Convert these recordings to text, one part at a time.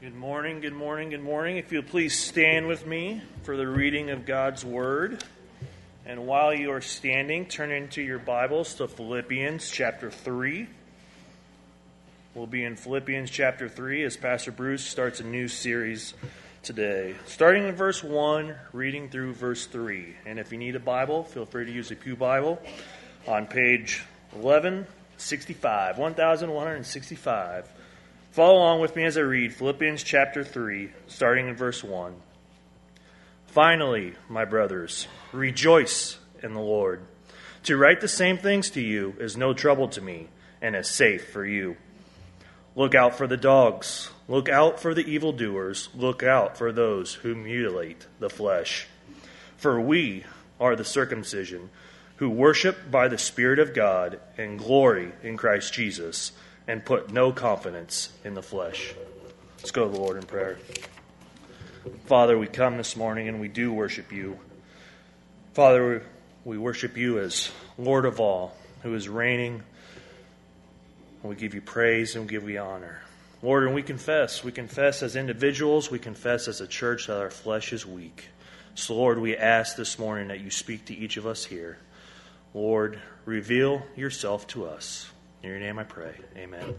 Good morning, good morning, good morning. If you'll please stand with me for the reading of God's Word. And while you are standing, turn into your Bibles to Philippians chapter 3. We'll be in Philippians chapter 3 as Pastor Bruce starts a new series today. Starting in verse 1, reading through verse 3. And if you need a Bible, feel free to use a Pew Bible on page 1165, 1165. Follow along with me as I read Philippians chapter 3, starting in verse 1. Finally, my brothers, rejoice in the Lord. To write the same things to you is no trouble to me and is safe for you. Look out for the dogs. Look out for the evildoers. Look out for those who mutilate the flesh. For we are the circumcision who worship by the Spirit of God and glory in Christ Jesus and put no confidence in the flesh. Let's go to the Lord in prayer. Father, we come this morning and we do worship you. Father, we worship you as Lord of all, who is reigning. We give you praise and we give you honor. Lord, and we confess, we confess as individuals, we confess as a church that our flesh is weak. So, Lord, we ask this morning that you speak to each of us here. Lord, reveal yourself to us. In your name I pray. Amen.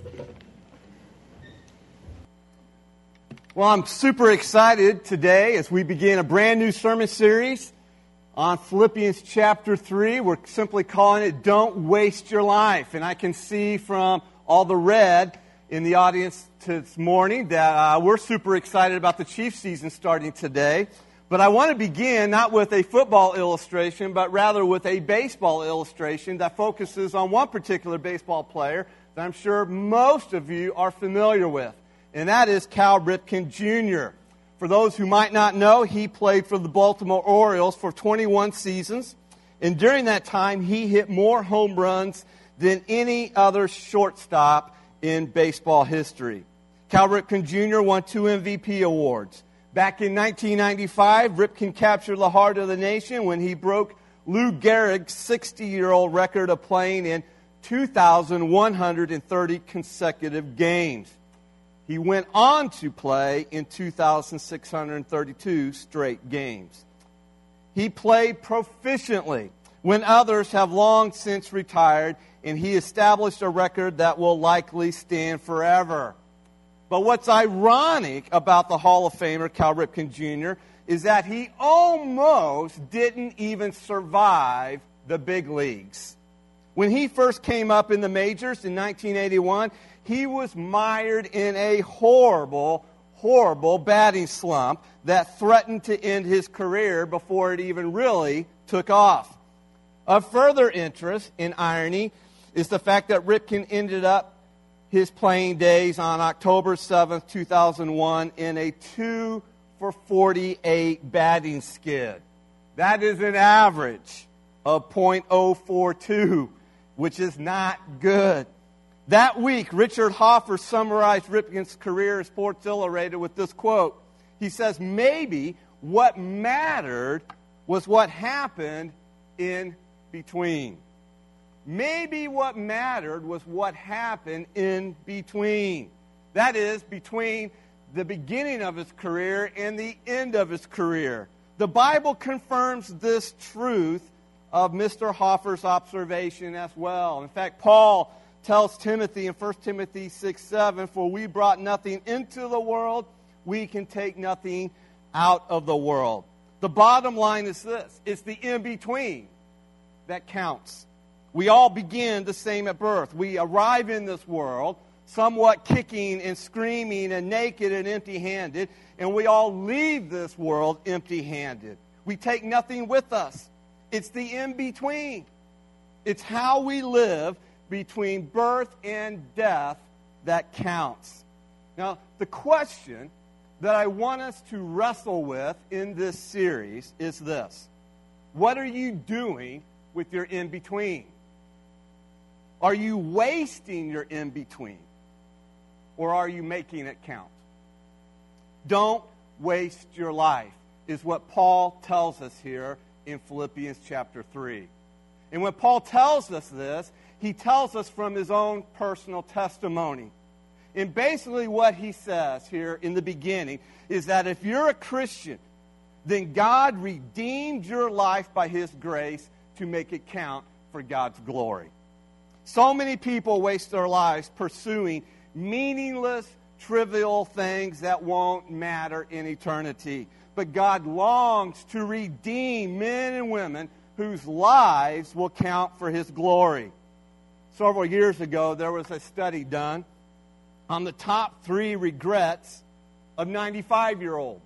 Well, I'm super excited today as we begin a brand new sermon series on Philippians chapter 3. We're simply calling it Don't Waste Your Life. And I can see from all the red in the audience this morning that uh, we're super excited about the Chief season starting today. But I want to begin not with a football illustration, but rather with a baseball illustration that focuses on one particular baseball player that I'm sure most of you are familiar with, and that is Cal Ripken Jr. For those who might not know, he played for the Baltimore Orioles for 21 seasons, and during that time, he hit more home runs than any other shortstop in baseball history. Cal Ripken Jr. won two MVP awards. Back in 1995, Ripken captured the heart of the nation when he broke Lou Gehrig's 60 year old record of playing in 2,130 consecutive games. He went on to play in 2,632 straight games. He played proficiently when others have long since retired, and he established a record that will likely stand forever. But what's ironic about the Hall of Famer, Cal Ripken Jr., is that he almost didn't even survive the big leagues. When he first came up in the majors in 1981, he was mired in a horrible, horrible batting slump that threatened to end his career before it even really took off. Of further interest in irony is the fact that Ripken ended up his playing days on October 7th, 2001, in a 2 for 48 batting skid. That is an average of .042, which is not good. That week, Richard Hoffer summarized Ripken's career as Sports Illustrated with this quote. He says, Maybe what mattered was what happened in between. Maybe what mattered was what happened in between. That is, between the beginning of his career and the end of his career. The Bible confirms this truth of Mr. Hoffer's observation as well. In fact, Paul tells Timothy in 1 Timothy 6 7, For we brought nothing into the world, we can take nothing out of the world. The bottom line is this it's the in between that counts. We all begin the same at birth. We arrive in this world somewhat kicking and screaming and naked and empty handed, and we all leave this world empty handed. We take nothing with us. It's the in between. It's how we live between birth and death that counts. Now, the question that I want us to wrestle with in this series is this What are you doing with your in between? Are you wasting your in between? Or are you making it count? Don't waste your life, is what Paul tells us here in Philippians chapter 3. And when Paul tells us this, he tells us from his own personal testimony. And basically, what he says here in the beginning is that if you're a Christian, then God redeemed your life by his grace to make it count for God's glory. So many people waste their lives pursuing meaningless, trivial things that won't matter in eternity. But God longs to redeem men and women whose lives will count for his glory. Several years ago, there was a study done on the top three regrets of 95 year olds.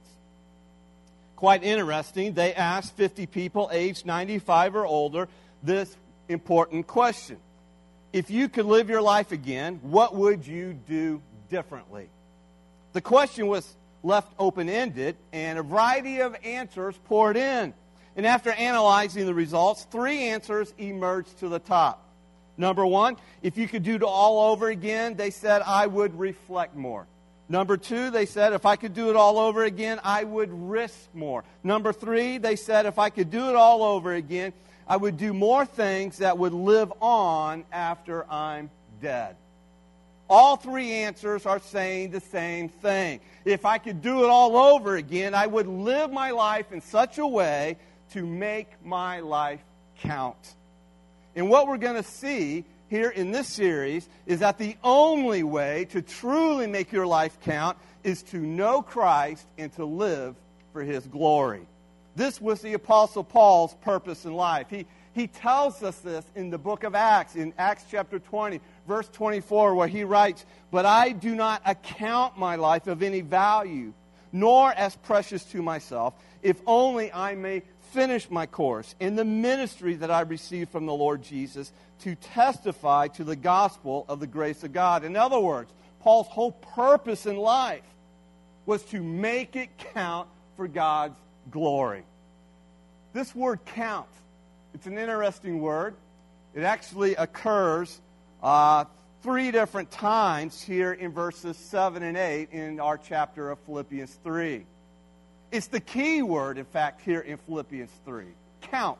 Quite interesting. They asked 50 people aged 95 or older this important question If you could live your life again, what would you do differently? The question was left open ended, and a variety of answers poured in. And after analyzing the results, three answers emerged to the top. Number one, if you could do it all over again, they said, I would reflect more. Number two, they said, if I could do it all over again, I would risk more. Number three, they said, if I could do it all over again, I would do more things that would live on after I'm dead. All three answers are saying the same thing. If I could do it all over again, I would live my life in such a way to make my life count. And what we're going to see here in this series is that the only way to truly make your life count is to know Christ and to live for his glory. This was the Apostle Paul's purpose in life. He, he tells us this in the book of Acts, in Acts chapter 20, verse 24, where he writes, But I do not account my life of any value, nor as precious to myself, if only I may finish my course in the ministry that I received from the Lord Jesus to testify to the gospel of the grace of God. In other words, Paul's whole purpose in life was to make it count for God's glory. This word count, it's an interesting word. It actually occurs uh, three different times here in verses 7 and 8 in our chapter of Philippians 3. It's the key word, in fact, here in Philippians 3. Count.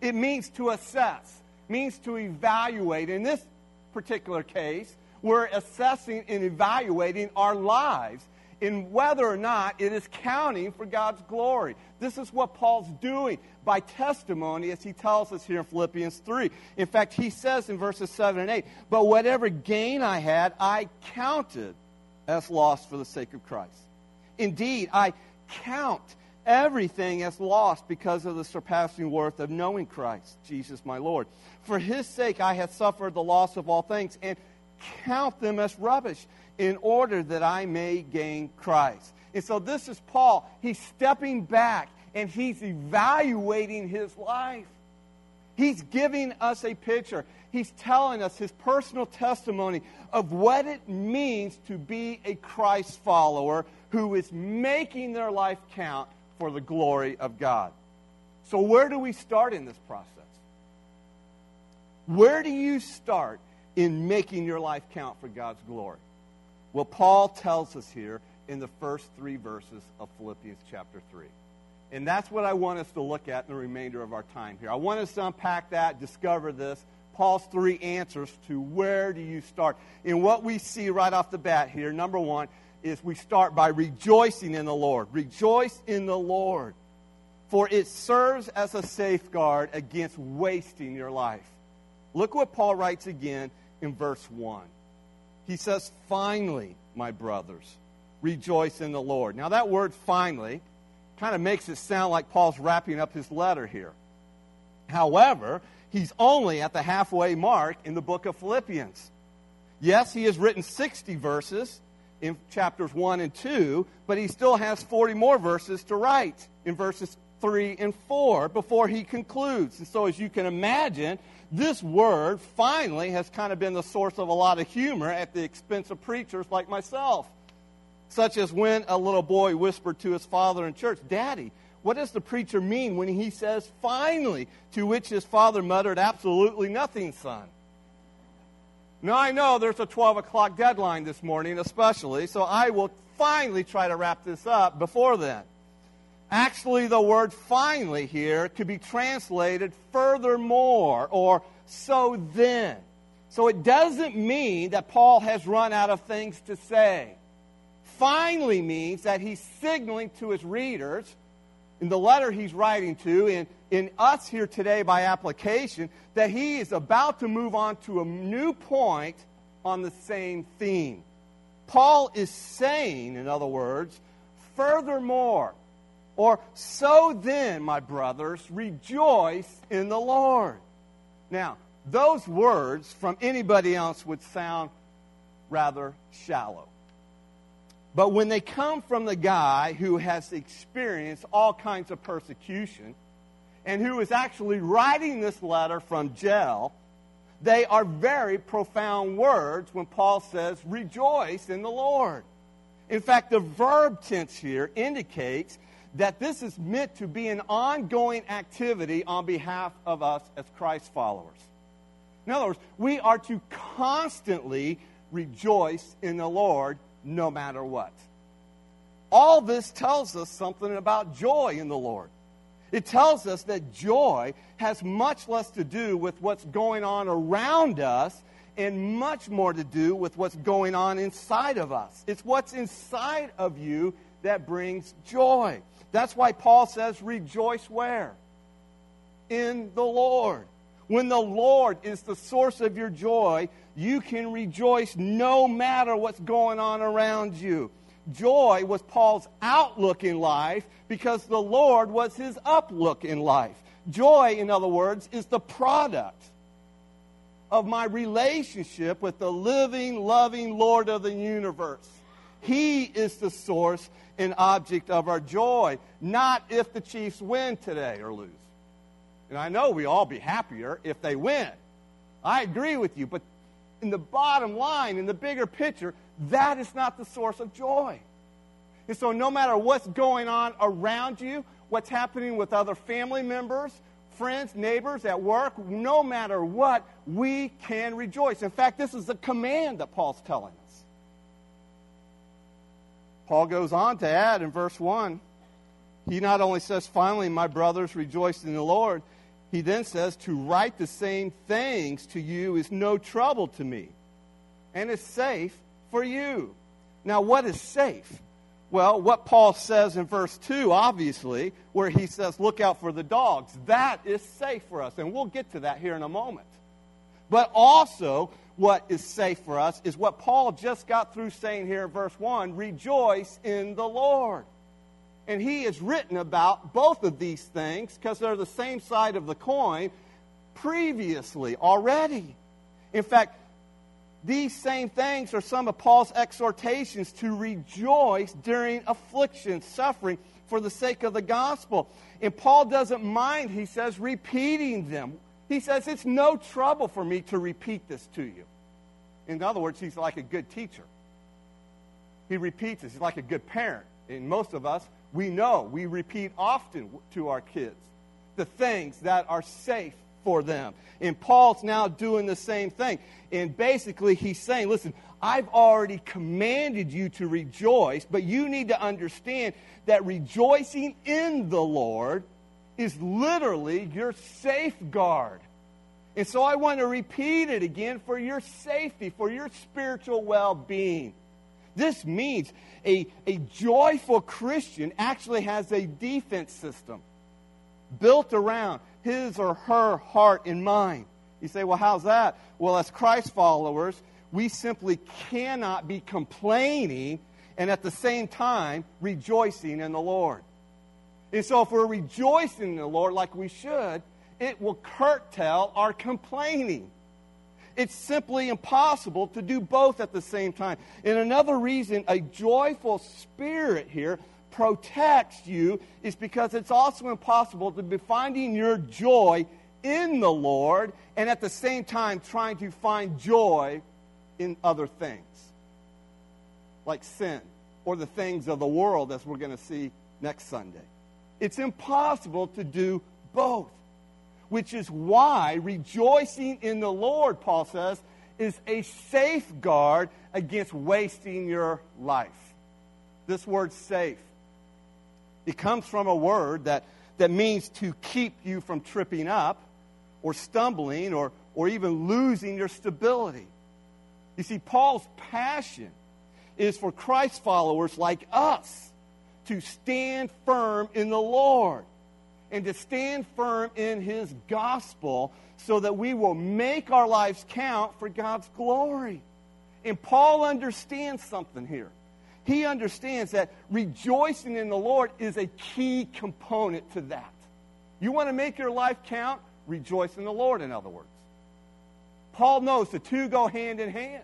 It means to assess, means to evaluate. In this particular case, we're assessing and evaluating our lives in whether or not it is counting for God's glory. This is what Paul's doing by testimony, as he tells us here in Philippians 3. In fact, he says in verses 7 and 8, But whatever gain I had, I counted as lost for the sake of Christ. Indeed, I count everything as lost because of the surpassing worth of knowing Christ, Jesus my Lord. For his sake I have suffered the loss of all things and count them as rubbish in order that I may gain Christ. And so this is Paul. He's stepping back and he's evaluating his life. He's giving us a picture. He's telling us his personal testimony of what it means to be a Christ follower who is making their life count for the glory of God. So, where do we start in this process? Where do you start in making your life count for God's glory? Well, Paul tells us here in the first three verses of Philippians chapter 3. And that's what I want us to look at in the remainder of our time here. I want us to unpack that, discover this, Paul's three answers to where do you start. And what we see right off the bat here, number one, is we start by rejoicing in the Lord. Rejoice in the Lord, for it serves as a safeguard against wasting your life. Look what Paul writes again in verse 1. He says, Finally, my brothers, rejoice in the Lord. Now, that word finally kind of makes it sound like Paul's wrapping up his letter here. However, he's only at the halfway mark in the book of Philippians. Yes, he has written 60 verses, in chapters 1 and 2, but he still has 40 more verses to write in verses 3 and 4 before he concludes. And so, as you can imagine, this word finally has kind of been the source of a lot of humor at the expense of preachers like myself. Such as when a little boy whispered to his father in church, Daddy, what does the preacher mean when he says finally? To which his father muttered, Absolutely nothing, son. Now, I know there's a 12 o'clock deadline this morning, especially, so I will finally try to wrap this up before then. Actually, the word finally here could be translated furthermore or so then. So it doesn't mean that Paul has run out of things to say. Finally means that he's signaling to his readers in the letter he's writing to, and in us here today by application, that he is about to move on to a new point on the same theme. Paul is saying, in other words, furthermore, or so then, my brothers, rejoice in the Lord. Now, those words from anybody else would sound rather shallow. But when they come from the guy who has experienced all kinds of persecution and who is actually writing this letter from jail, they are very profound words when Paul says, rejoice in the Lord. In fact, the verb tense here indicates that this is meant to be an ongoing activity on behalf of us as Christ followers. In other words, we are to constantly rejoice in the Lord no matter what. All this tells us something about joy in the Lord. It tells us that joy has much less to do with what's going on around us and much more to do with what's going on inside of us. It's what's inside of you that brings joy. That's why Paul says, rejoice where? In the Lord. When the Lord is the source of your joy, you can rejoice no matter what's going on around you. Joy was Paul's outlook in life because the Lord was his uplook in life. Joy, in other words, is the product of my relationship with the living, loving Lord of the universe. He is the source and object of our joy, not if the Chiefs win today or lose. And I know we all be happier if they win. I agree with you, but in the bottom line, in the bigger picture, that is not the source of joy. And so, no matter what's going on around you, what's happening with other family members, friends, neighbors, at work, no matter what, we can rejoice. In fact, this is a command that Paul's telling us. Paul goes on to add in verse 1 he not only says, Finally, my brothers, rejoice in the Lord, he then says, To write the same things to you is no trouble to me, and is safe for you. Now, what is safe? Well, what Paul says in verse 2, obviously, where he says, Look out for the dogs, that is safe for us. And we'll get to that here in a moment. But also, what is safe for us is what Paul just got through saying here in verse 1 rejoice in the Lord. And he has written about both of these things because they're the same side of the coin previously already. In fact, these same things are some of Paul's exhortations to rejoice during affliction, suffering for the sake of the gospel. And Paul doesn't mind, he says, repeating them. He says, It's no trouble for me to repeat this to you. In other words, he's like a good teacher. He repeats this. He's like a good parent. And most of us, we know, we repeat often to our kids the things that are safe for them. And Paul's now doing the same thing. And basically, he's saying, listen, I've already commanded you to rejoice, but you need to understand that rejoicing in the Lord is literally your safeguard. And so I want to repeat it again for your safety, for your spiritual well being. This means a, a joyful Christian actually has a defense system built around his or her heart and mind. You say, well, how's that? Well, as Christ followers, we simply cannot be complaining and at the same time rejoicing in the Lord. And so, if we're rejoicing in the Lord like we should, it will curtail our complaining. It's simply impossible to do both at the same time. And another reason a joyful spirit here protects you is because it's also impossible to be finding your joy in the Lord and at the same time trying to find joy in other things, like sin or the things of the world, as we're going to see next Sunday. It's impossible to do both which is why rejoicing in the Lord, Paul says, is a safeguard against wasting your life. This word safe. It comes from a word that, that means to keep you from tripping up or stumbling or, or even losing your stability. You see, Paul's passion is for Christ followers like us to stand firm in the Lord and to stand firm in his gospel so that we will make our lives count for God's glory. And Paul understands something here. He understands that rejoicing in the Lord is a key component to that. You want to make your life count? Rejoice in the Lord, in other words. Paul knows the two go hand in hand.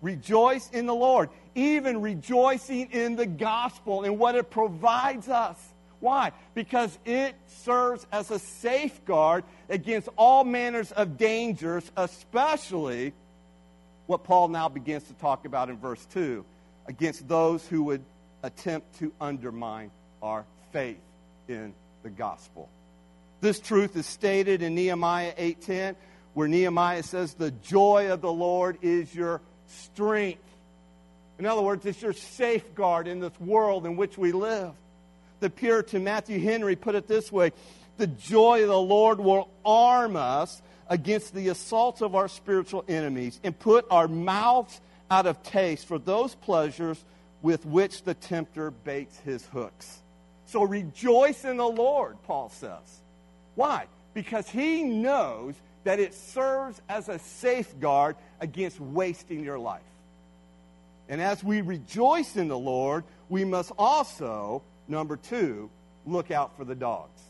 Rejoice in the Lord, even rejoicing in the gospel and what it provides us. Why? Because it serves as a safeguard against all manners of dangers, especially what Paul now begins to talk about in verse 2 against those who would attempt to undermine our faith in the gospel. This truth is stated in Nehemiah 8:10 where Nehemiah says the joy of the Lord is your strength. In other words, it's your safeguard in this world in which we live. The Puritan Matthew Henry put it this way The joy of the Lord will arm us against the assaults of our spiritual enemies and put our mouths out of taste for those pleasures with which the tempter baits his hooks. So rejoice in the Lord, Paul says. Why? Because he knows that it serves as a safeguard against wasting your life. And as we rejoice in the Lord, we must also, number two, look out for the dogs.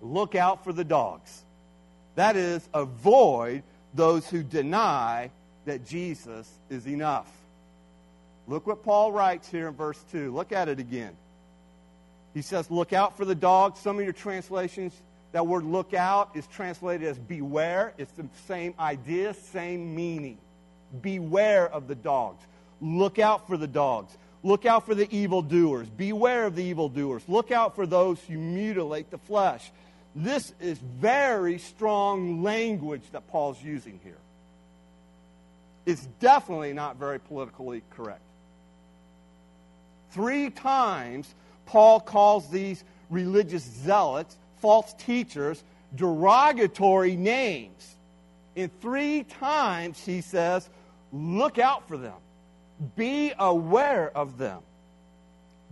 Look out for the dogs. That is, avoid those who deny that Jesus is enough. Look what Paul writes here in verse 2. Look at it again. He says, Look out for the dogs. Some of your translations that word look out is translated as beware. It's the same idea, same meaning. Beware of the dogs. Look out for the dogs. Look out for the evildoers. Beware of the evildoers. Look out for those who mutilate the flesh. This is very strong language that Paul's using here. It's definitely not very politically correct. Three times, Paul calls these religious zealots false teachers derogatory names. And three times he says, look out for them. Be aware of them.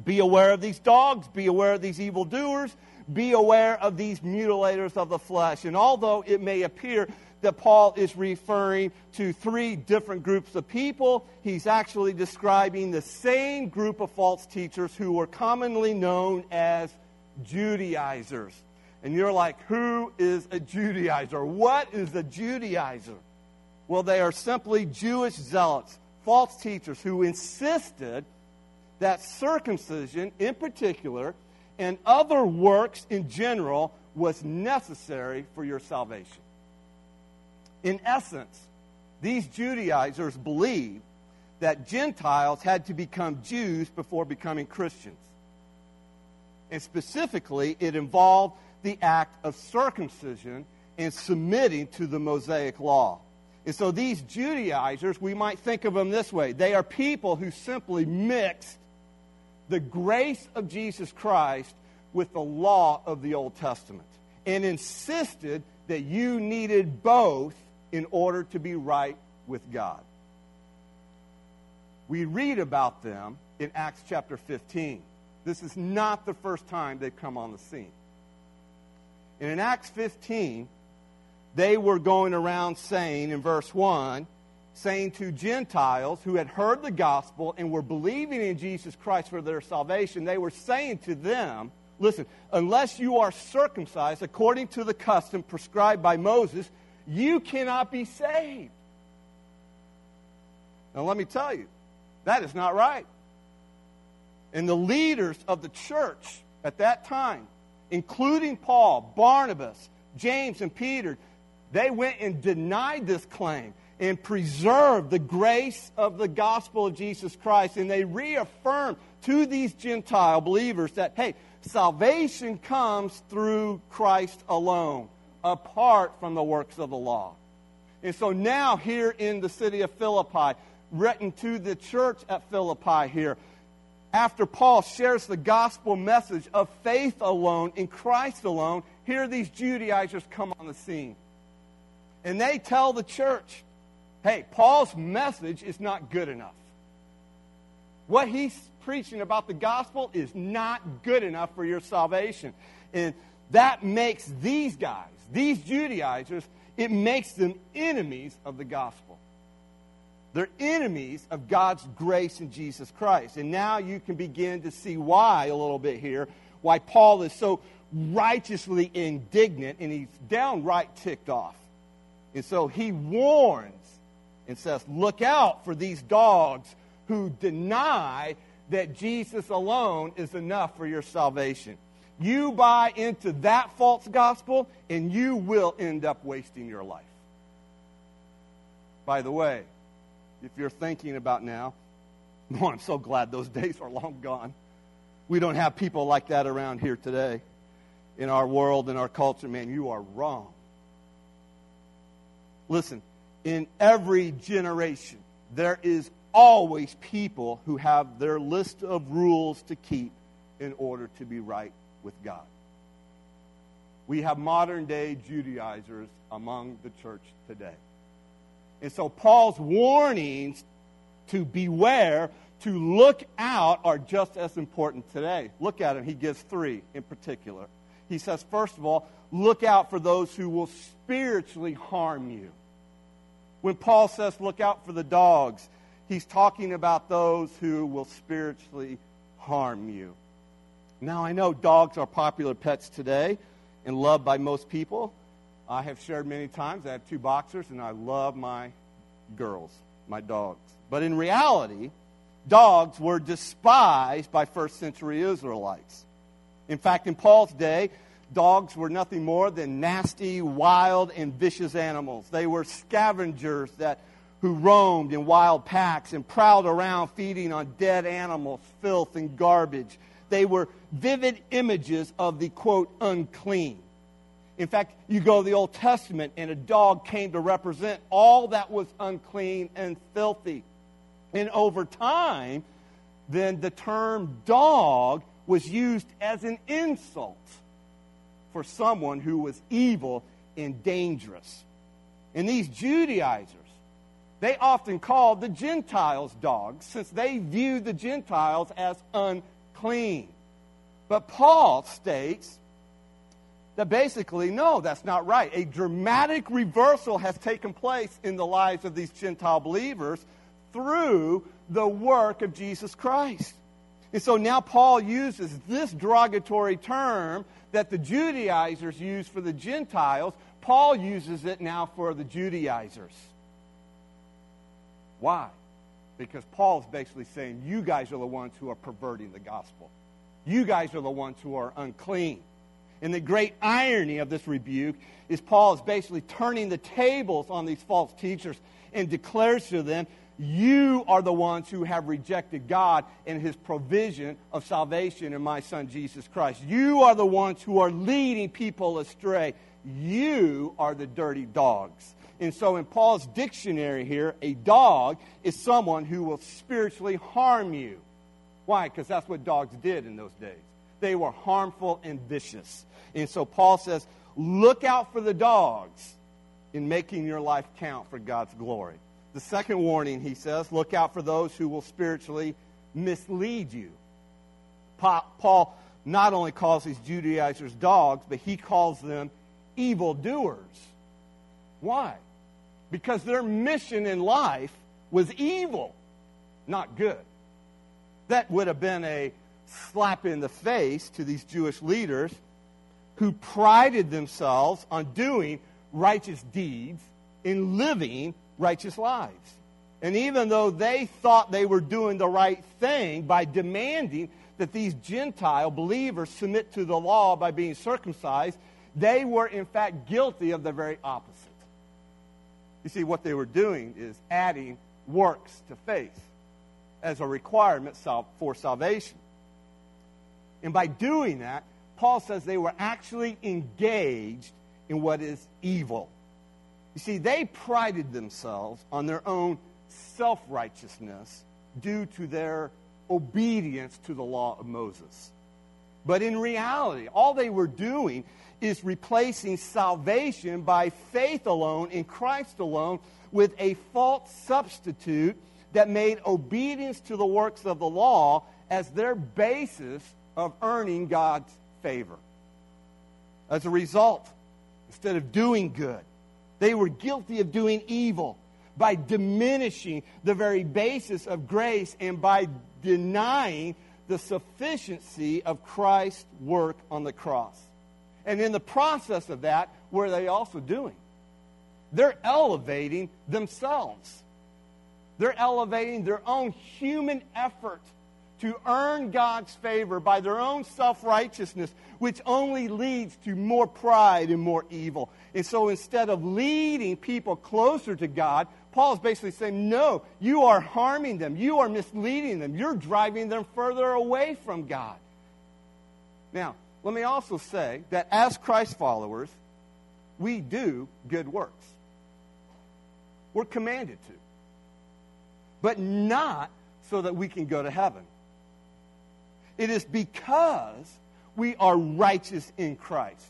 Be aware of these dogs. Be aware of these evildoers. Be aware of these mutilators of the flesh. And although it may appear that Paul is referring to three different groups of people, he's actually describing the same group of false teachers who were commonly known as Judaizers. And you're like, who is a Judaizer? What is a Judaizer? Well, they are simply Jewish zealots, false teachers who insisted that circumcision in particular and other works in general was necessary for your salvation. In essence, these Judaizers believed that Gentiles had to become Jews before becoming Christians. And specifically, it involved the act of circumcision and submitting to the Mosaic law. And so these Judaizers, we might think of them this way they are people who simply mixed the grace of Jesus Christ with the law of the Old Testament and insisted that you needed both in order to be right with God. We read about them in Acts chapter 15. This is not the first time they've come on the scene. And in Acts 15, they were going around saying in verse 1, saying to Gentiles who had heard the gospel and were believing in Jesus Christ for their salvation, they were saying to them, listen, unless you are circumcised according to the custom prescribed by Moses, you cannot be saved. Now, let me tell you, that is not right. And the leaders of the church at that time including Paul, Barnabas, James, and Peter, they went and denied this claim and preserved the grace of the gospel of Jesus Christ. And they reaffirmed to these Gentile believers that, hey, salvation comes through Christ alone, apart from the works of the law. And so now, here in the city of Philippi, written to the church at Philippi here, after Paul shares the gospel message of faith alone in Christ alone, here these Judaizers come on the scene. And they tell the church, hey, Paul's message is not good enough. What he's preaching about the gospel is not good enough for your salvation. And that makes these guys, these Judaizers, it makes them enemies of the gospel. They're enemies of God's grace in Jesus Christ. And now you can begin to see why a little bit here, why Paul is so righteously indignant and he's downright ticked off. And so he warns and says, Look out for these dogs who deny that Jesus alone is enough for your salvation. You buy into that false gospel, and you will end up wasting your life. By the way, if you're thinking about now, I'm so glad those days are long gone. We don't have people like that around here today in our world, in our culture. Man, you are wrong. Listen, in every generation, there is always people who have their list of rules to keep in order to be right with God. We have modern day Judaizers among the church today. And so Paul's warnings to beware, to look out, are just as important today. Look at him. He gives three in particular. He says, first of all, look out for those who will spiritually harm you. When Paul says, look out for the dogs, he's talking about those who will spiritually harm you. Now, I know dogs are popular pets today and loved by most people. I have shared many times. I have two boxers, and I love my girls, my dogs. But in reality, dogs were despised by first century Israelites. In fact, in Paul's day, dogs were nothing more than nasty, wild, and vicious animals. They were scavengers that who roamed in wild packs and prowled around feeding on dead animals, filth, and garbage. They were vivid images of the quote, unclean. In fact, you go to the Old Testament, and a dog came to represent all that was unclean and filthy. And over time, then the term dog was used as an insult for someone who was evil and dangerous. And these Judaizers, they often called the Gentiles dogs since they viewed the Gentiles as unclean. But Paul states that basically, no, that's not right. A dramatic reversal has taken place in the lives of these Gentile believers through the work of Jesus Christ. And so now Paul uses this derogatory term that the Judaizers use for the Gentiles. Paul uses it now for the Judaizers. Why? because Paul's basically saying, You guys are the ones who are perverting the gospel. You guys are the ones who are unclean. And the great irony of this rebuke is Paul is basically turning the tables on these false teachers and declares to them, You are the ones who have rejected God and his provision of salvation in my son Jesus Christ. You are the ones who are leading people astray. You are the dirty dogs. And so, in Paul's dictionary here, a dog is someone who will spiritually harm you. Why? Because that's what dogs did in those days. They were harmful and vicious. And so, Paul says, look out for the dogs in making your life count for God's glory. The second warning, he says, look out for those who will spiritually mislead you. Paul not only calls these Judaizers dogs, but he calls them evildoers. Why? because their mission in life was evil, not good. That would have been a slap in the face to these Jewish leaders who prided themselves on doing righteous deeds in living righteous lives. And even though they thought they were doing the right thing by demanding that these Gentile believers submit to the law by being circumcised, they were in fact guilty of the very opposite. You see, what they were doing is adding works to faith as a requirement for salvation. And by doing that, Paul says they were actually engaged in what is evil. You see, they prided themselves on their own self righteousness due to their obedience to the law of Moses. But in reality, all they were doing is replacing salvation by faith alone in Christ alone with a false substitute that made obedience to the works of the law as their basis of earning God's favor. As a result, instead of doing good, they were guilty of doing evil by diminishing the very basis of grace and by denying the sufficiency of Christ's work on the cross. And in the process of that, what are they also doing? They're elevating themselves. They're elevating their own human effort to earn God's favor by their own self righteousness, which only leads to more pride and more evil. And so instead of leading people closer to God, Paul is basically saying, No, you are harming them. You are misleading them. You're driving them further away from God. Now, let me also say that as Christ followers, we do good works. We're commanded to. But not so that we can go to heaven. It is because we are righteous in Christ.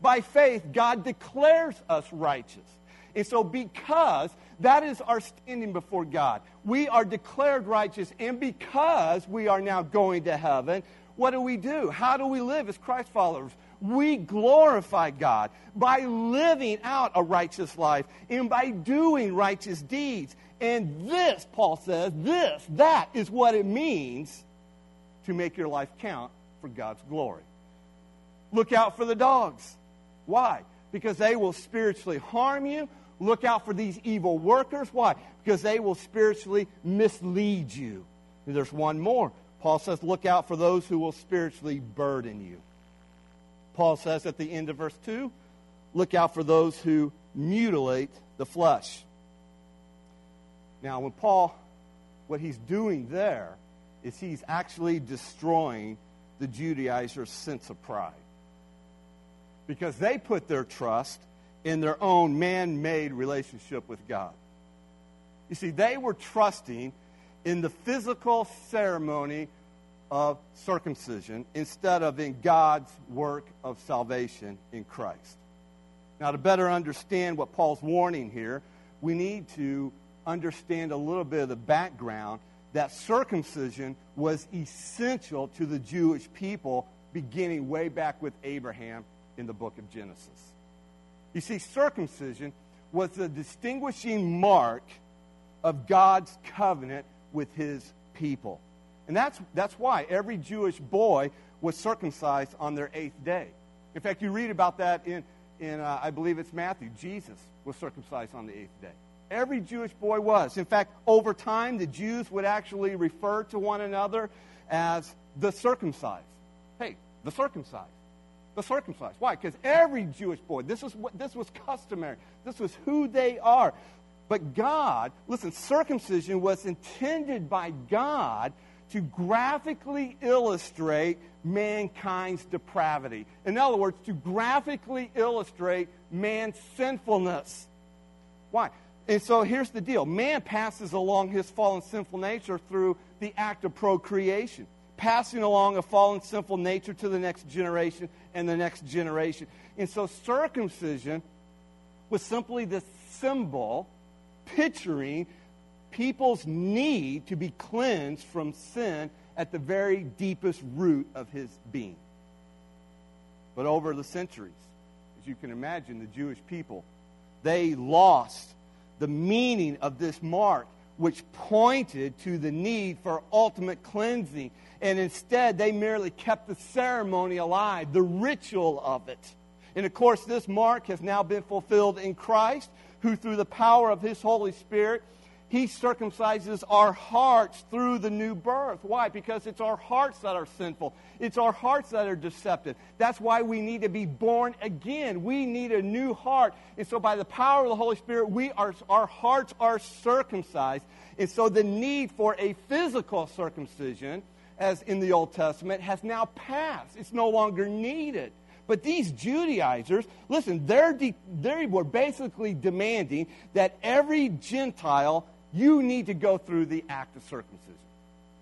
By faith, God declares us righteous. And so, because that is our standing before God, we are declared righteous, and because we are now going to heaven, what do we do? How do we live as Christ followers? We glorify God by living out a righteous life and by doing righteous deeds. And this, Paul says, this, that is what it means to make your life count for God's glory. Look out for the dogs. Why? Because they will spiritually harm you. Look out for these evil workers. Why? Because they will spiritually mislead you. There's one more. Paul says, look out for those who will spiritually burden you. Paul says at the end of verse 2, look out for those who mutilate the flesh. Now, when Paul, what he's doing there is he's actually destroying the Judaizers' sense of pride. Because they put their trust in their own man made relationship with God. You see, they were trusting in the physical ceremony of circumcision instead of in God's work of salvation in Christ. Now, to better understand what Paul's warning here, we need to understand a little bit of the background that circumcision was essential to the Jewish people beginning way back with Abraham in the book of Genesis. You see, circumcision was the distinguishing mark of God's covenant with his people. And that's, that's why every Jewish boy was circumcised on their eighth day. In fact, you read about that in, in uh, I believe it's Matthew. Jesus was circumcised on the eighth day. Every Jewish boy was. In fact, over time, the Jews would actually refer to one another as the circumcised. Hey, the circumcised. The circumcised. Why? Because every Jewish boy, this, is what, this was customary. This was who they are. But God, listen, circumcision was intended by God to graphically illustrate mankind's depravity. In other words, to graphically illustrate man's sinfulness. Why? And so here's the deal man passes along his fallen sinful nature through the act of procreation, passing along a fallen sinful nature to the next generation and the next generation. And so circumcision was simply the symbol picturing people's need to be cleansed from sin at the very deepest root of his being. But over the centuries, as you can imagine, the Jewish people, they lost the meaning of this mark, which pointed to the need for ultimate cleansing. And instead, they merely kept the ceremony alive, the ritual of it. And of course, this mark has now been fulfilled in Christ, who through the power of his Holy Spirit he circumcises our hearts through the new birth. Why? Because it's our hearts that are sinful. It's our hearts that are deceptive. That's why we need to be born again. We need a new heart. And so, by the power of the Holy Spirit, we are, our hearts are circumcised. And so, the need for a physical circumcision, as in the Old Testament, has now passed. It's no longer needed. But these Judaizers, listen, they're de- they were basically demanding that every Gentile you need to go through the act of circumcision,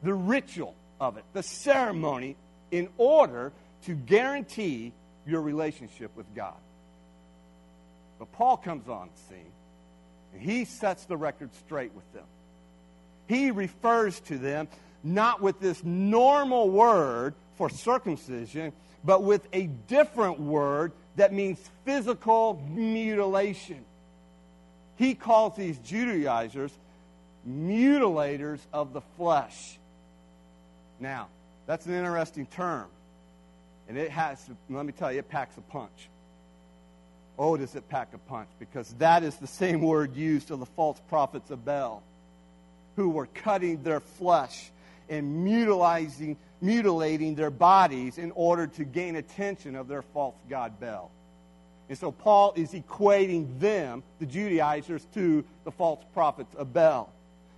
the ritual of it, the ceremony, in order to guarantee your relationship with God. But Paul comes on the scene, and he sets the record straight with them. He refers to them not with this normal word for circumcision, but with a different word that means physical mutilation. He calls these Judaizers mutilators of the flesh. Now, that's an interesting term. And it has, let me tell you, it packs a punch. Oh, does it pack a punch? Because that is the same word used of the false prophets of Baal, who were cutting their flesh and mutilating, mutilating their bodies in order to gain attention of their false god Baal. And so Paul is equating them, the Judaizers, to the false prophets of Baal.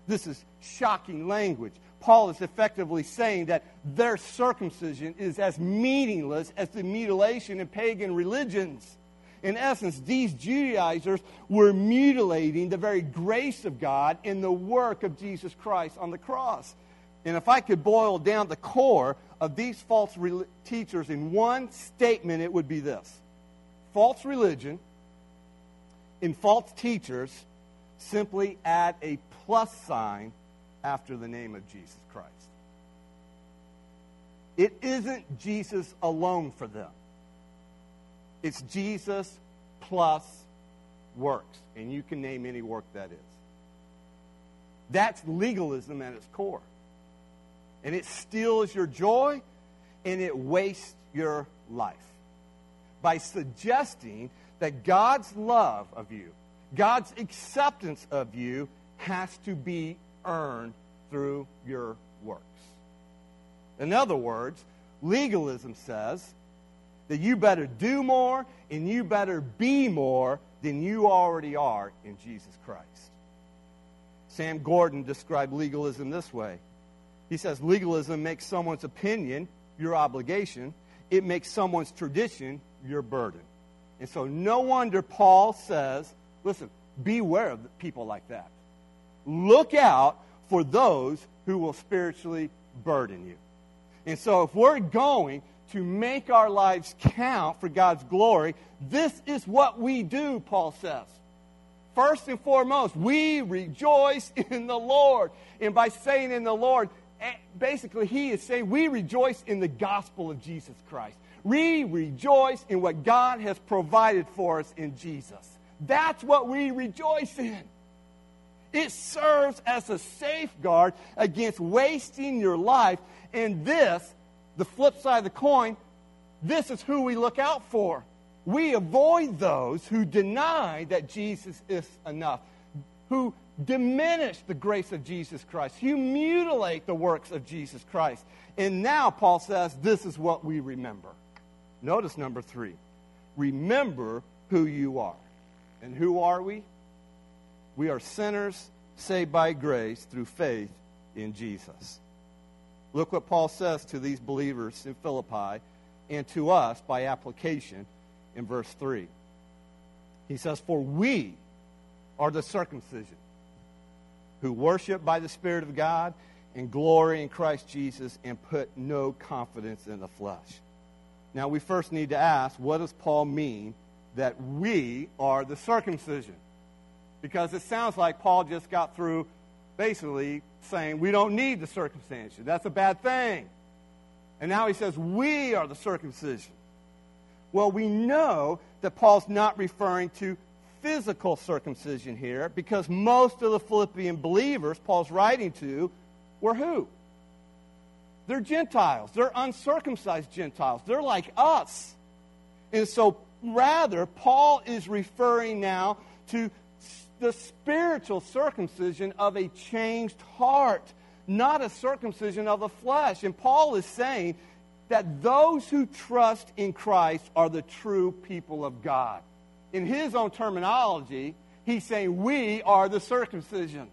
This is shocking language. Paul is effectively saying that their circumcision is as meaningless as the mutilation in pagan religions. In essence, these Judaizers were mutilating the very grace of God in the work of Jesus Christ on the cross. And if I could boil down the core of these false re- teachers in one statement, it would be this false religion and false teachers simply add a plus sign after the name of Jesus Christ. It isn't Jesus alone for them. It's Jesus plus works. And you can name any work that is. That's legalism at its core. And it steals your joy and it wastes your life by suggesting that God's love of you, God's acceptance of you, has to be earned through your works. In other words, legalism says that you better do more and you better be more than you already are in Jesus Christ. Sam Gordon described legalism this way. He says legalism makes someone's opinion your obligation, it makes someone's tradition your burden. And so, no wonder Paul says, listen, beware of people like that. Look out for those who will spiritually burden you. And so, if we're going to make our lives count for God's glory, this is what we do, Paul says. First and foremost, we rejoice in the Lord. And by saying in the Lord, eh, basically, he is saying we rejoice in the gospel of Jesus Christ. We rejoice in what God has provided for us in Jesus. That's what we rejoice in. It serves as a safeguard against wasting your life. And this, the flip side of the coin, this is who we look out for. We avoid those who deny that Jesus is enough, who diminish the grace of Jesus Christ, who mutilate the works of Jesus Christ. And now, Paul says, this is what we remember. Notice number three remember who you are. And who are we? We are sinners saved by grace through faith in Jesus. Look what Paul says to these believers in Philippi and to us by application in verse 3. He says, For we are the circumcision who worship by the Spirit of God and glory in Christ Jesus and put no confidence in the flesh. Now, we first need to ask, what does Paul mean that we are the circumcision? Because it sounds like Paul just got through basically saying we don't need the circumcision. That's a bad thing. And now he says we are the circumcision. Well, we know that Paul's not referring to physical circumcision here because most of the Philippian believers Paul's writing to were who? They're Gentiles. They're uncircumcised Gentiles. They're like us. And so, rather, Paul is referring now to the spiritual circumcision of a changed heart, not a circumcision of the flesh. And Paul is saying that those who trust in Christ are the true people of God. In his own terminology, he's saying we are the circumcision.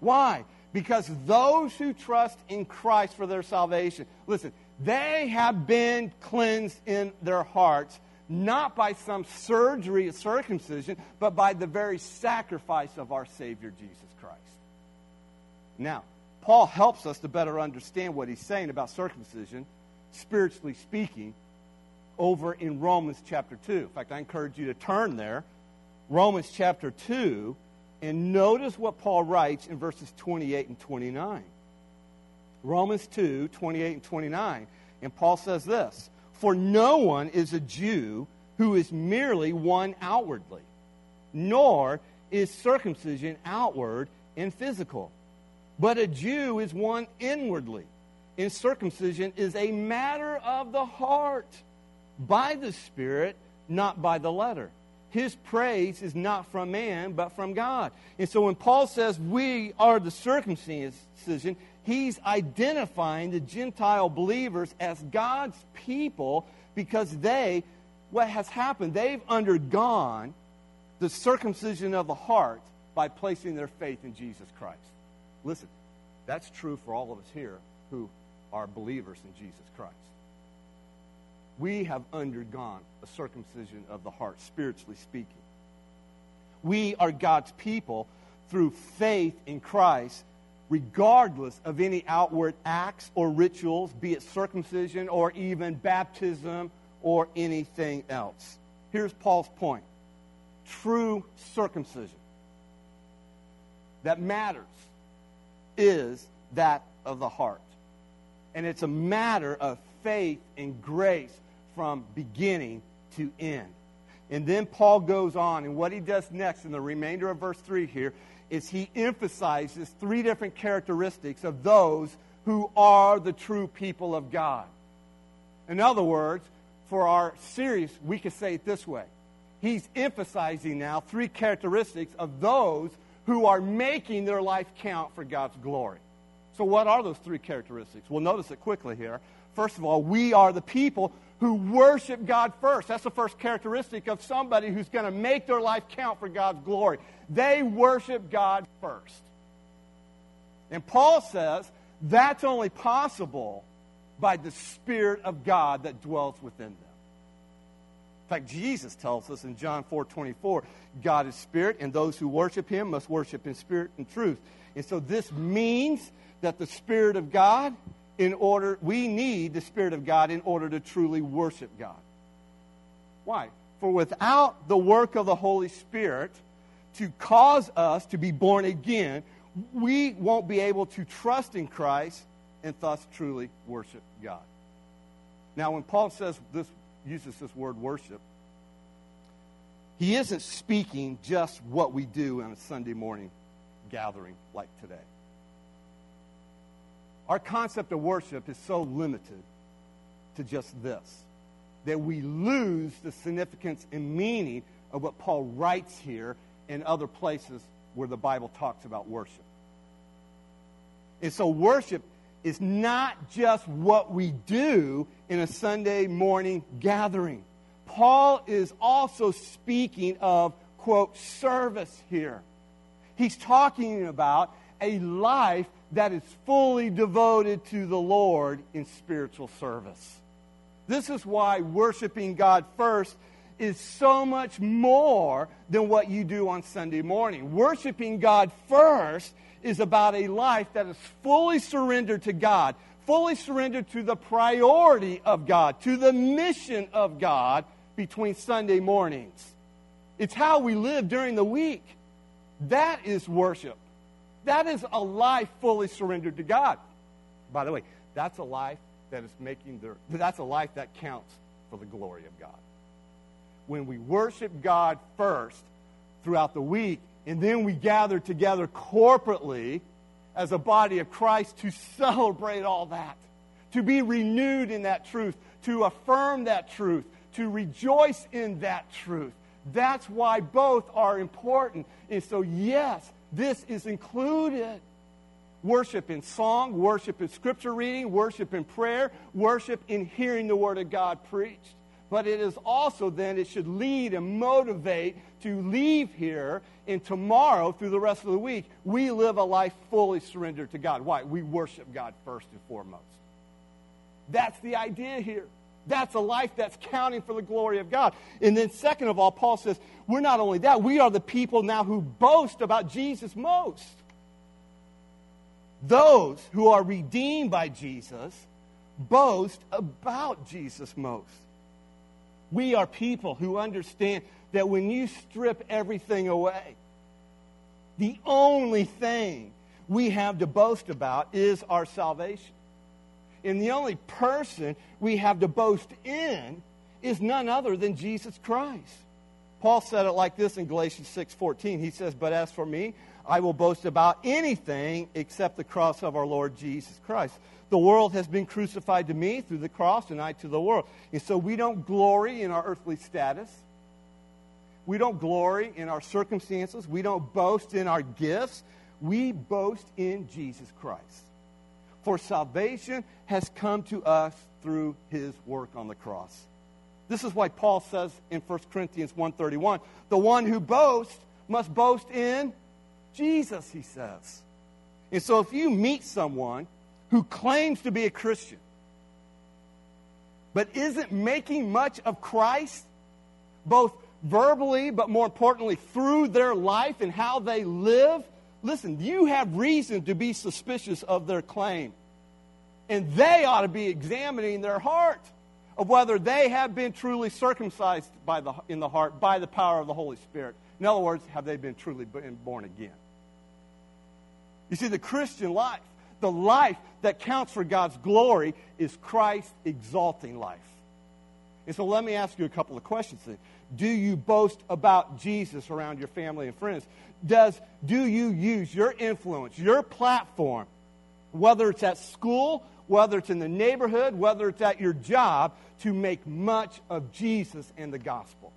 Why? Because those who trust in Christ for their salvation, listen, they have been cleansed in their hearts not by some surgery of circumcision, but by the very sacrifice of our Savior Jesus Christ. Now, Paul helps us to better understand what he's saying about circumcision spiritually speaking, over in Romans chapter 2. In fact, I encourage you to turn there, Romans chapter 2, and notice what Paul writes in verses 28 and 29. Romans 2, 28 and 29. And Paul says this For no one is a Jew who is merely one outwardly, nor is circumcision outward and physical. But a Jew is one inwardly, and circumcision is a matter of the heart, by the Spirit, not by the letter. His praise is not from man, but from God. And so when Paul says we are the circumcision, he's identifying the Gentile believers as God's people because they, what has happened, they've undergone the circumcision of the heart by placing their faith in Jesus Christ. Listen, that's true for all of us here who are believers in Jesus Christ. We have undergone a circumcision of the heart, spiritually speaking. We are God's people through faith in Christ, regardless of any outward acts or rituals, be it circumcision or even baptism or anything else. Here's Paul's point true circumcision that matters is that of the heart. And it's a matter of faith and grace from beginning to end. And then Paul goes on, and what he does next in the remainder of verse 3 here is he emphasizes three different characteristics of those who are the true people of God. In other words, for our series, we could say it this way. He's emphasizing now three characteristics of those who are making their life count for God's glory. So, what are those three characteristics? We'll notice it quickly here. First of all, we are the people who worship God first. That's the first characteristic of somebody who's going to make their life count for God's glory. They worship God first. And Paul says that's only possible by the Spirit of God that dwells within them. In fact, Jesus tells us in John 4 24, God is spirit, and those who worship him must worship in spirit and truth. And so this means that the Spirit of God, in order, we need the Spirit of God in order to truly worship God. Why? For without the work of the Holy Spirit to cause us to be born again, we won't be able to trust in Christ and thus truly worship God. Now, when Paul says this uses this word worship, he isn't speaking just what we do on a Sunday morning gathering like today. Our concept of worship is so limited to just this that we lose the significance and meaning of what Paul writes here in other places where the Bible talks about worship. And so, worship is not just what we do in a Sunday morning gathering. Paul is also speaking of, quote, service here. He's talking about a life that is fully devoted to the Lord in spiritual service. This is why worshiping God first is so much more than what you do on Sunday morning. Worshiping God first is about a life that is fully surrendered to God, fully surrendered to the priority of God, to the mission of God between Sunday mornings. It's how we live during the week. That is worship. That is a life fully surrendered to God. By the way, that's a life that is making the, that's a life that counts for the glory of God. When we worship God first throughout the week, and then we gather together corporately as a body of Christ to celebrate all that, to be renewed in that truth, to affirm that truth, to rejoice in that truth. That's why both are important. And so, yes, this is included. Worship in song, worship in scripture reading, worship in prayer, worship in hearing the word of God preached. But it is also then, it should lead and motivate to leave here and tomorrow through the rest of the week, we live a life fully surrendered to God. Why? We worship God first and foremost. That's the idea here. That's a life that's counting for the glory of God. And then, second of all, Paul says, we're not only that, we are the people now who boast about Jesus most. Those who are redeemed by Jesus boast about Jesus most. We are people who understand that when you strip everything away, the only thing we have to boast about is our salvation. And the only person we have to boast in is none other than Jesus Christ. Paul said it like this in Galatians 6:14. He says, "But as for me, I will boast about anything except the cross of our Lord Jesus Christ. The world has been crucified to me through the cross, and I to the world. And so we don't glory in our earthly status. We don't glory in our circumstances. We don't boast in our gifts. We boast in Jesus Christ. For salvation has come to us through his work on the cross. This is why Paul says in 1 Corinthians 1:31, the one who boasts must boast in Jesus, he says. And so if you meet someone who claims to be a Christian, but isn't making much of Christ, both verbally, but more importantly, through their life and how they live, listen, you have reason to be suspicious of their claim. And they ought to be examining their heart of whether they have been truly circumcised by the, in the heart by the power of the Holy Spirit. In other words, have they been truly born again? You see, the Christian life, the life that counts for God's glory, is Christ exalting life. And so let me ask you a couple of questions then. Do you boast about Jesus around your family and friends? Does, do you use your influence, your platform, whether it's at school, whether it's in the neighborhood, whether it's at your job, to make much of Jesus and the gospel?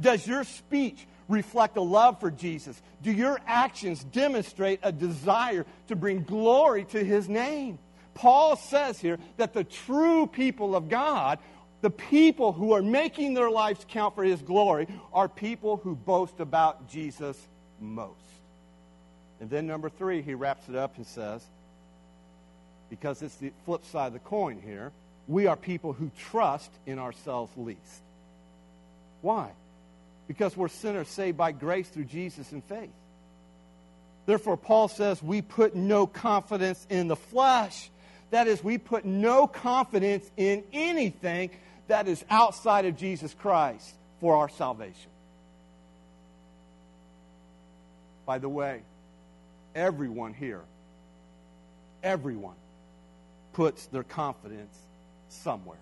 Does your speech reflect a love for Jesus? Do your actions demonstrate a desire to bring glory to his name? Paul says here that the true people of God, the people who are making their lives count for his glory, are people who boast about Jesus most. And then, number three, he wraps it up and says, because it's the flip side of the coin here, we are people who trust in ourselves least. Why? because we're sinners saved by grace through Jesus and faith. Therefore, Paul says we put no confidence in the flesh. That is, we put no confidence in anything that is outside of Jesus Christ for our salvation. By the way, everyone here, everyone puts their confidence somewhere.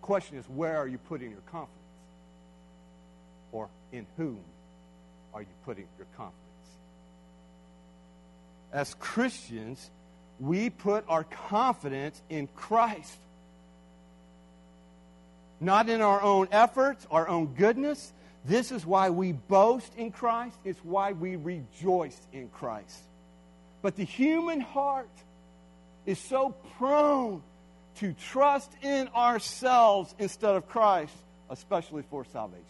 The question is, where are you putting your confidence? Or in whom are you putting your confidence? As Christians, we put our confidence in Christ. Not in our own efforts, our own goodness. This is why we boast in Christ. It's why we rejoice in Christ. But the human heart is so prone to trust in ourselves instead of Christ, especially for salvation.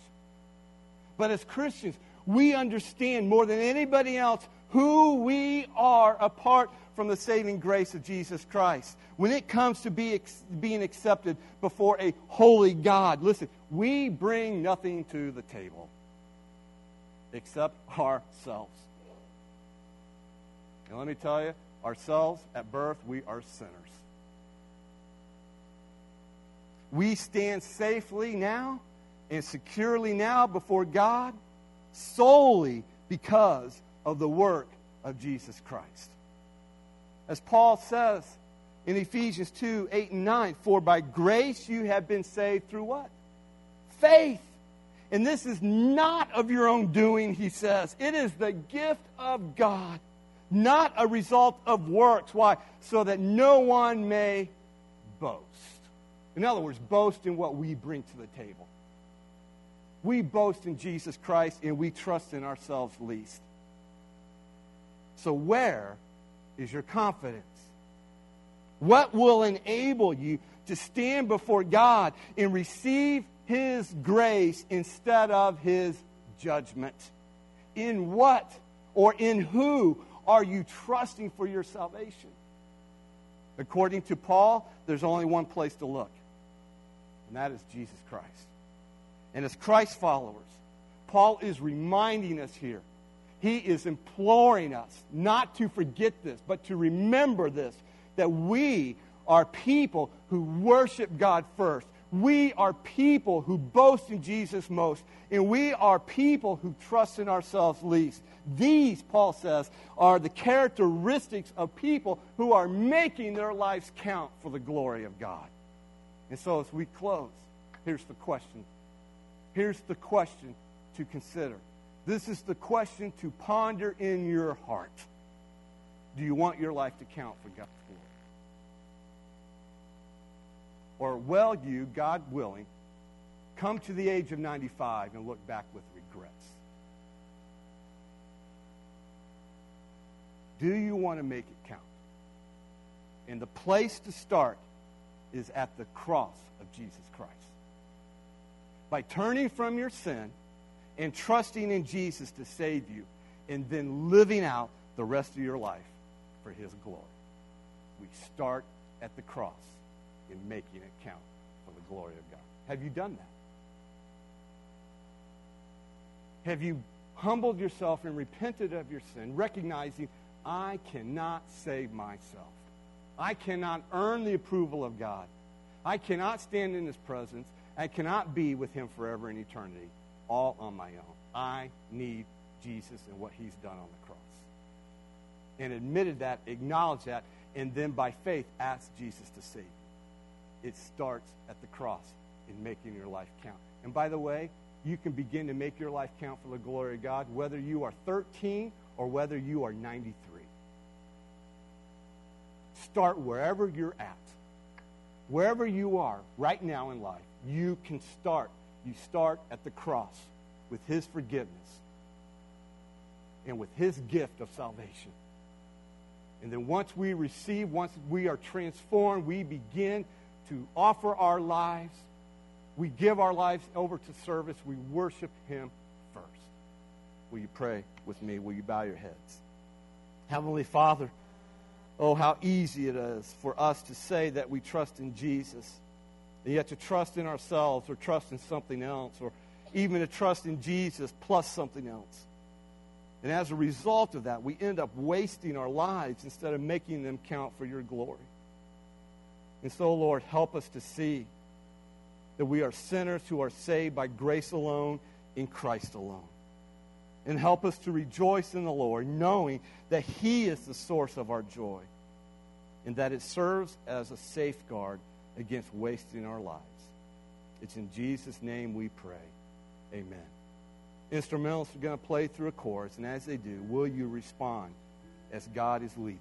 But as Christians, we understand more than anybody else who we are apart from the saving grace of Jesus Christ. When it comes to be, being accepted before a holy God, listen, we bring nothing to the table except ourselves. And let me tell you, ourselves at birth, we are sinners. We stand safely now and securely now before God solely because of the work of Jesus Christ. As Paul says in Ephesians 2 8 and 9, for by grace you have been saved through what? Faith. And this is not of your own doing, he says. It is the gift of God, not a result of works. Why? So that no one may boast. In other words, boast in what we bring to the table. We boast in Jesus Christ and we trust in ourselves least. So, where is your confidence? What will enable you to stand before God and receive His grace instead of His judgment? In what or in who are you trusting for your salvation? According to Paul, there's only one place to look and that is Jesus Christ. And as Christ followers, Paul is reminding us here He is imploring us not to forget this, but to remember this that we are people who worship God first. We are people who boast in Jesus most, and we are people who trust in ourselves least. These, Paul says, are the characteristics of people who are making their lives count for the glory of God. And so, as we close, here's the question. Here's the question to consider. This is the question to ponder in your heart. Do you want your life to count for God's glory? Or will you, God willing, come to the age of 95 and look back with regrets? Do you want to make it count? And the place to start is at the cross of Jesus Christ. By turning from your sin and trusting in Jesus to save you, and then living out the rest of your life for His glory. We start at the cross in making it count for the glory of God. Have you done that? Have you humbled yourself and repented of your sin, recognizing I cannot save myself? I cannot earn the approval of God. I cannot stand in His presence. I cannot be with Him forever in eternity, all on my own. I need Jesus and what He's done on the cross. And admitted that, acknowledged that, and then by faith asked Jesus to save you. It starts at the cross in making your life count. And by the way, you can begin to make your life count for the glory of God, whether you are 13 or whether you are 93. Start wherever you're at. Wherever you are right now in life, you can start. You start at the cross with His forgiveness and with His gift of salvation. And then once we receive, once we are transformed, we begin to offer our lives. We give our lives over to service. We worship Him first. Will you pray with me? Will you bow your heads? Heavenly Father, oh, how easy it is for us to say that we trust in Jesus, and yet to trust in ourselves or trust in something else, or even to trust in Jesus plus something else. And as a result of that, we end up wasting our lives instead of making them count for your glory. And so, Lord, help us to see that we are sinners who are saved by grace alone, in Christ alone. And help us to rejoice in the Lord, knowing that He is the source of our joy and that it serves as a safeguard against wasting our lives. It's in Jesus' name we pray. Amen. Instrumentalists are going to play through a chorus, and as they do, will you respond as God is leading?